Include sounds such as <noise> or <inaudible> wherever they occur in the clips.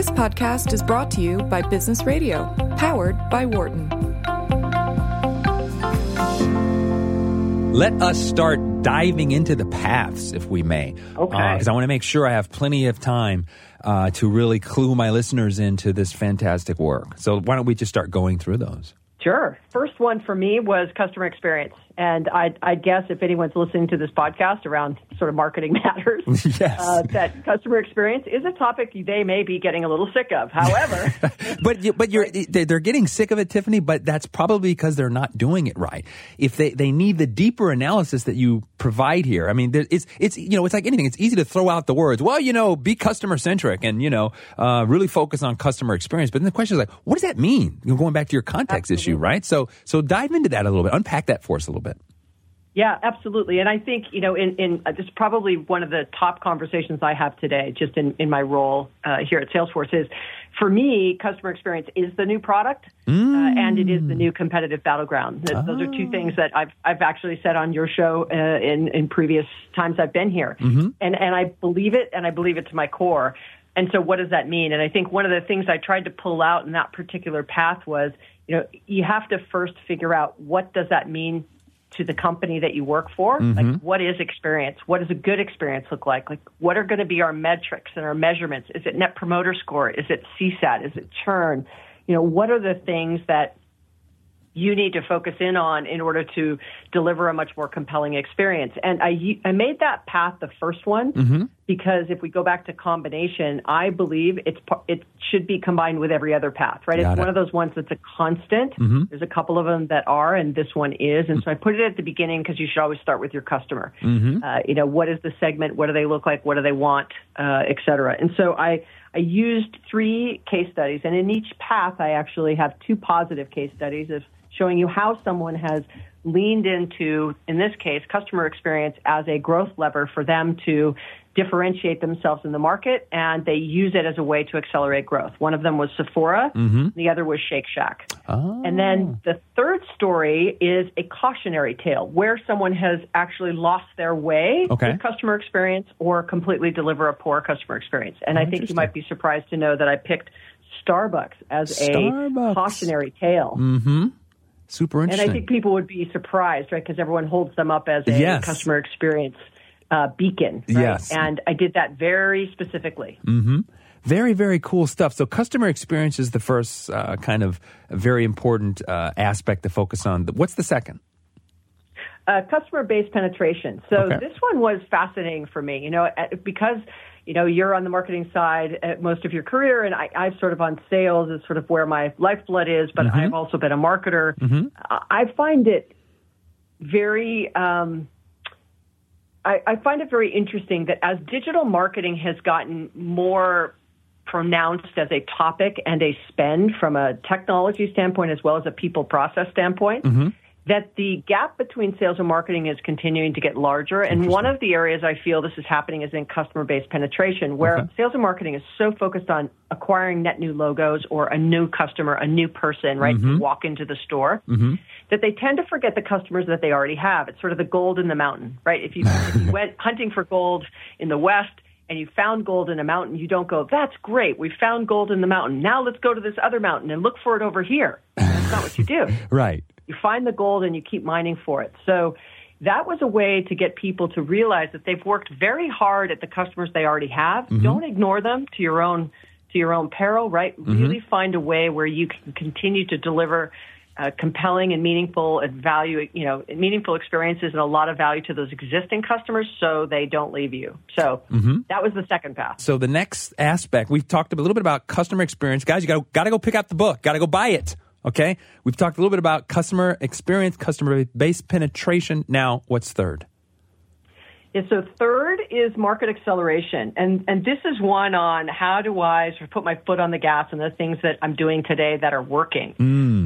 This podcast is brought to you by Business Radio, powered by Wharton. Let us start diving into the paths, if we may. Okay. Because I want to make sure I have plenty of time uh, to really clue my listeners into this fantastic work. So why don't we just start going through those? Sure. First one for me was customer experience. And I, I guess if anyone's listening to this podcast around sort of marketing <laughs> matters, <laughs> yes. uh, that customer experience is a topic they may be getting a little sick of. However, <laughs> but you, but you're they're getting sick of it, Tiffani. But that's probably because they're not doing it right. If they, they need the deeper analysis that you provide here, I mean, it's it's you know it's like anything. It's easy to throw out the words. Well, you know, be customer centric and you know uh, really focus on customer experience. But then the question is like, what does that mean? You're going back to your context Absolutely. issue, right? So so dive into that a little bit. Unpack that for us a little bit. Yeah, absolutely. And I think, you know, in, in uh, this is probably one of the top conversations I have today, just in, in my role uh, here at Salesforce, is for me, customer experience is the new product Mm. uh, and it is the new competitive battleground. Th- Those are two Ah. things that I've, I've actually said on your show uh, in, in previous times I've been here. Mm-hmm. And, and I believe it and I believe it to my core. And so what does that mean? And I think one of the things I tried to pull out in that particular path was, you know, you have to first figure out what does that mean to the company that you work for. Like, mm-hmm. what is experience? What does a good experience look like? Like, what are going to be our metrics and our measurements? Is it net promoter score? Is it CSAT? Is it churn? You know, what are the things that you need to focus in on in order to deliver a much more compelling experience. And I, I made that path the first one mm-hmm. Because if we go back to combination, I believe it's it should be combined with every other path, right? Got it's it. one of those ones that's a constant. There's a couple of them that are, and this one is. And so I put it at the beginning because you should always start with your customer. Uh, you know, what is the segment? What do they look like? What do they want? Uh, et cetera. And so I, I used three case studies, and in each path, I actually have two positive case studies of showing you how someone has leaned into, in this case, customer experience as a growth lever for them to differentiate themselves in the market, and they use it as a way to accelerate growth. One of them was Sephora, mm-hmm. the other was Shake Shack. Oh. And then the third story is a cautionary tale where someone has actually lost their way Okay. with customer experience or completely deliver a poor customer experience. And I think you might be surprised to know that I picked Starbucks as Starbucks. a cautionary tale. Mm-hmm. Super interesting. And. I think people would be surprised, right? Because everyone holds them up as a Yes. customer experience uh, beacon. Right? Yes. And I did that very specifically. Very, very cool stuff. So, customer experience is the first uh, kind of very important uh, aspect to focus on. What's the second? uh, customer base penetration. So Okay. this one was fascinating for me, you know, because you know you're on the marketing side at most of your career, and I, I've sort of on sales is sort of where my lifeblood is. But mm-hmm. I've also been a marketer. Mm-hmm. I, I find it very. Um, I, I find it very interesting that as digital marketing has gotten more pronounced as a topic and a spend from a technology standpoint as well as a people process standpoint, mm-hmm. That the gap between sales and marketing is continuing to get larger. And one of the areas I feel this is happening is in customer base penetration, where sales and marketing is so focused on acquiring net new logos or a new customer, a new person, right, to mm-hmm. walk into the store, mm-hmm. that they tend to forget the customers that they already have. It's sort of the gold in the mountain, right? If you, <laughs> if you went hunting for gold in the West, and you found gold in a mountain, you don't go, that's great. We found gold in the mountain. Now let's go to this other mountain and look for it over here. That's not what you do. <laughs> Right. You find the gold and you keep mining for it. So that was a way to get people to realize that they've worked very hard at the customers they already have. Mm-hmm. Don't ignore them to your own to your own peril, right? Mm-hmm. Really find a way where you can continue to deliver uh, compelling and meaningful and value, you know, meaningful experiences and a lot of value to those existing customers so they don't leave you. So mm-hmm. that was the second path. So, the next aspect, we've talked a little bit about customer experience. Guys, you got got to go pick up the book, got to go buy it. Okay. We've talked a little bit about customer experience, customer base penetration. Now, what's third? Yeah, so third is market acceleration. And, and this is one on how do I sort of put my foot on the gas and the things that I'm doing today that are working.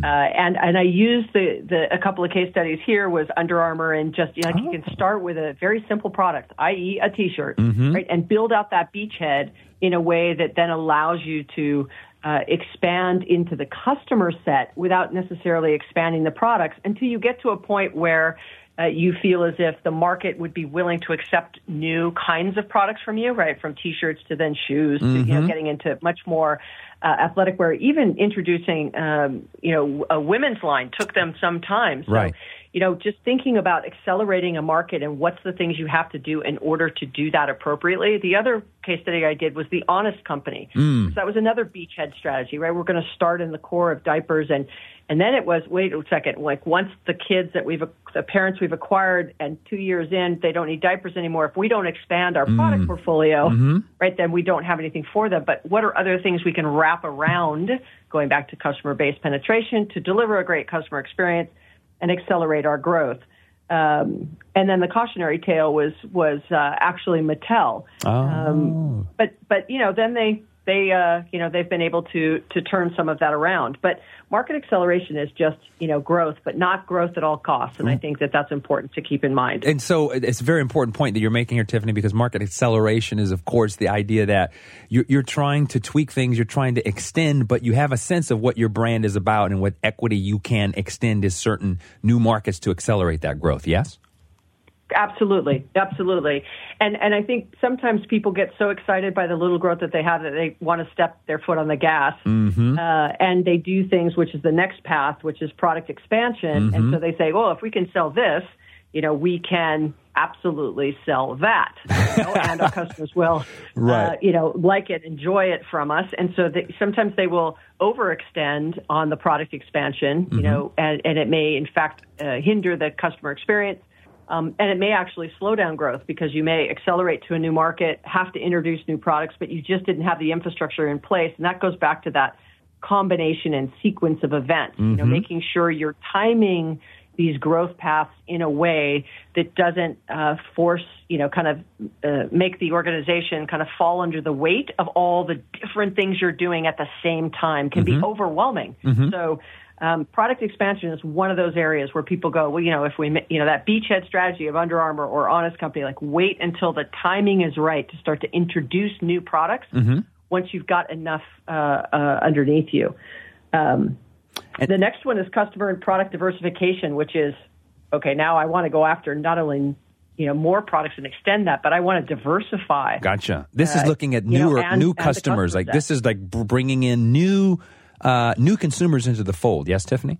Uh, and, and I used the, the, a couple of case studies here was Under Armour and just, you know, like you can start with a very simple product, i.e. a t-shirt, right? And build out that beachhead in a way that then allows you to uh, expand into the customer set without necessarily expanding the products until you get to a point where uh, you feel as if the market would be willing to accept new kinds of products from you, right? From t-shirts to then shoes to mm-hmm. you know mm-hmm. getting into much more uh, athletic wear. Even introducing um, you know a women's line took them some time. So, right you know, just thinking about accelerating a market and what's the things you have to do in order to do that appropriately. The other case study I did was the Honest Company. Mm. So that was another beachhead strategy, right? We're going to start in the core of diapers and and then it was wait a second, like once the kids that we've the parents we've acquired and 2 years in they don't need diapers anymore if we don't expand our mm. product portfolio, mm-hmm. right? Then we don't have anything for them. But what are other things we can wrap around going back to customer base penetration to deliver a great customer experience? And accelerate our growth. Um, and then the cautionary tale was was uh, actually Mattel. Oh. Um, but but you know then they they uh, you know they've been able to to turn some of that around. But market acceleration is just you know growth, but not growth at all costs. And I mm. think that that's important to keep in mind. And so it's a very important point that you're making here, Tiffani, because market acceleration is of course the idea that you're, you're trying to tweak things, you're trying to extend, but you have a sense of what your brand is about and what equity you can extend is certain new markets to accelerate that growth. Yes. Absolutely, absolutely, and and I think sometimes people get so excited by the little growth that they have that they want to step their foot on the gas, mm-hmm. uh, and they do things which is the next path, which is product expansion, mm-hmm. and so they say, well, if we can sell this, you know, we can absolutely sell that, you know, <laughs> and our customers will, uh, right. uh, you know, like it, enjoy it from us, and so they, sometimes they will overextend on the product expansion, you mm-hmm. know, and, and it may in fact uh, hinder the customer experience um, and it may actually slow down growth because you may accelerate to a new market, have to introduce new products, but you just didn't have the infrastructure in place. And that goes back to that combination and sequence of events, mm-hmm. you know, mm-hmm. making sure you're timing these growth paths in a way that doesn't uh, force, you know, kind of uh, make the organization kind of fall under the weight of all the different things you're doing at the same time can mm-hmm. be overwhelming. Mm-hmm. So um, product expansion is one of those areas where people go, well, you know, if we, you know, that beachhead strategy of Under Armour or Honest Company, like wait until the timing is right to start to introduce new products mm-hmm. once you've got enough uh, uh, underneath you. Um, and the next one is customer and product diversification, which is okay. Now I want to go after not only you know more products and extend that, but I want to diversify. Gotcha. This uh, is looking at newer know, and, new customers. Like this is like bringing in new uh, new consumers into the fold. Yes, Tiffani?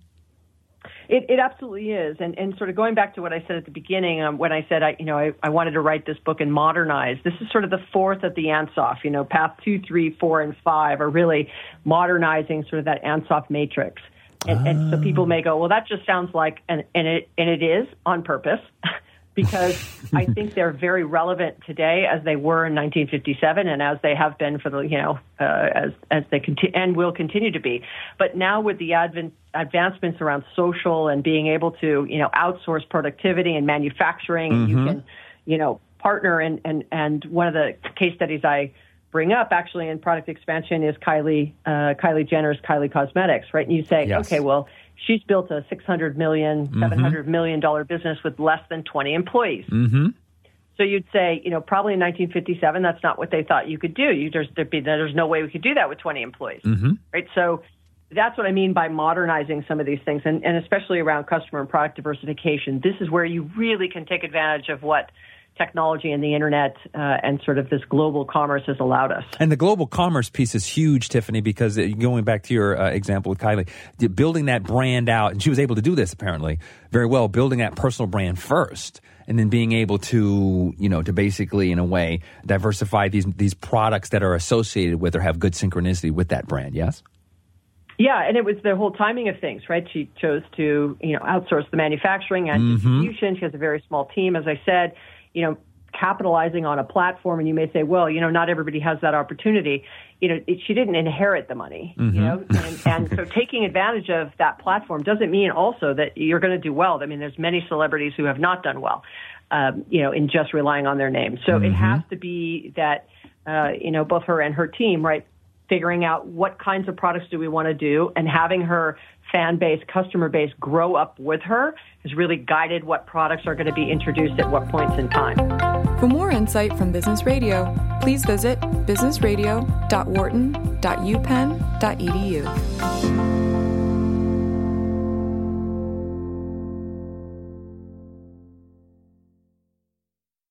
It, it absolutely is, and and sort of going back to what I said at the beginning, um, when I said I you know I, I wanted to write this book and modernize. This is sort of the fourth of the Ansoff. You know, path two, three, four, and five are really modernizing sort of that Ansoff matrix. And, and so people may go, well, that just sounds like, and, and it and it is on purpose. <laughs> because I <laughs> think they're very relevant today as they were in 1957 and as they have been for the you know uh, as as they continue and will continue to be. But now with the advent advancements around social and being able to you know outsource productivity and manufacturing, mm-hmm. you can you know partner and and and one of the case studies I bring up actually in product expansion is Kylie uh, Kylie Jenner's Kylie Cosmetics, right? And you say, yes. okay, well she's built a six hundred million, mm-hmm. seven hundred million dollar business with less than 20 employees. Mm-hmm. So you'd say, you know, probably in 1957, that's not what they thought you could do. You, there's, be, there's no way we could do that with 20 employees, mm-hmm. right? So that's what I mean by modernizing some of these things, and, and especially around customer and product diversification. This is where you really can take advantage of what technology and the internet uh, and sort of this global commerce has allowed us. And the global commerce piece is huge, Tiffani, because uh, going back to your uh, example with Kylie, building that brand out, and she was able to do this apparently very well, building that personal brand first. And then being able to, you know, to basically, in a way, diversify these these products that are associated with or have good synchronicity with that brand. Yes. Yeah, and it was the whole timing of things, right? She chose to, you know, outsource the manufacturing and mm-hmm. distribution. She has a very small team, as I said you know, capitalizing on a platform and you may say well you know not everybody has that opportunity you know it, she didn't inherit the money mm-hmm. you know and, and so <laughs> taking advantage of that platform doesn't mean also that you're going to do well i mean there's many celebrities who have not done well um, you know in just relying on their name so mm-hmm. it has to be that uh, you know both her and her team right figuring out what kinds of products do we want to do and having her fan base, customer base grow up with her has really guided what products are going to be introduced at what points in time. For more insight from Business Radio, please visit businessradio.wharton.upenn.edu.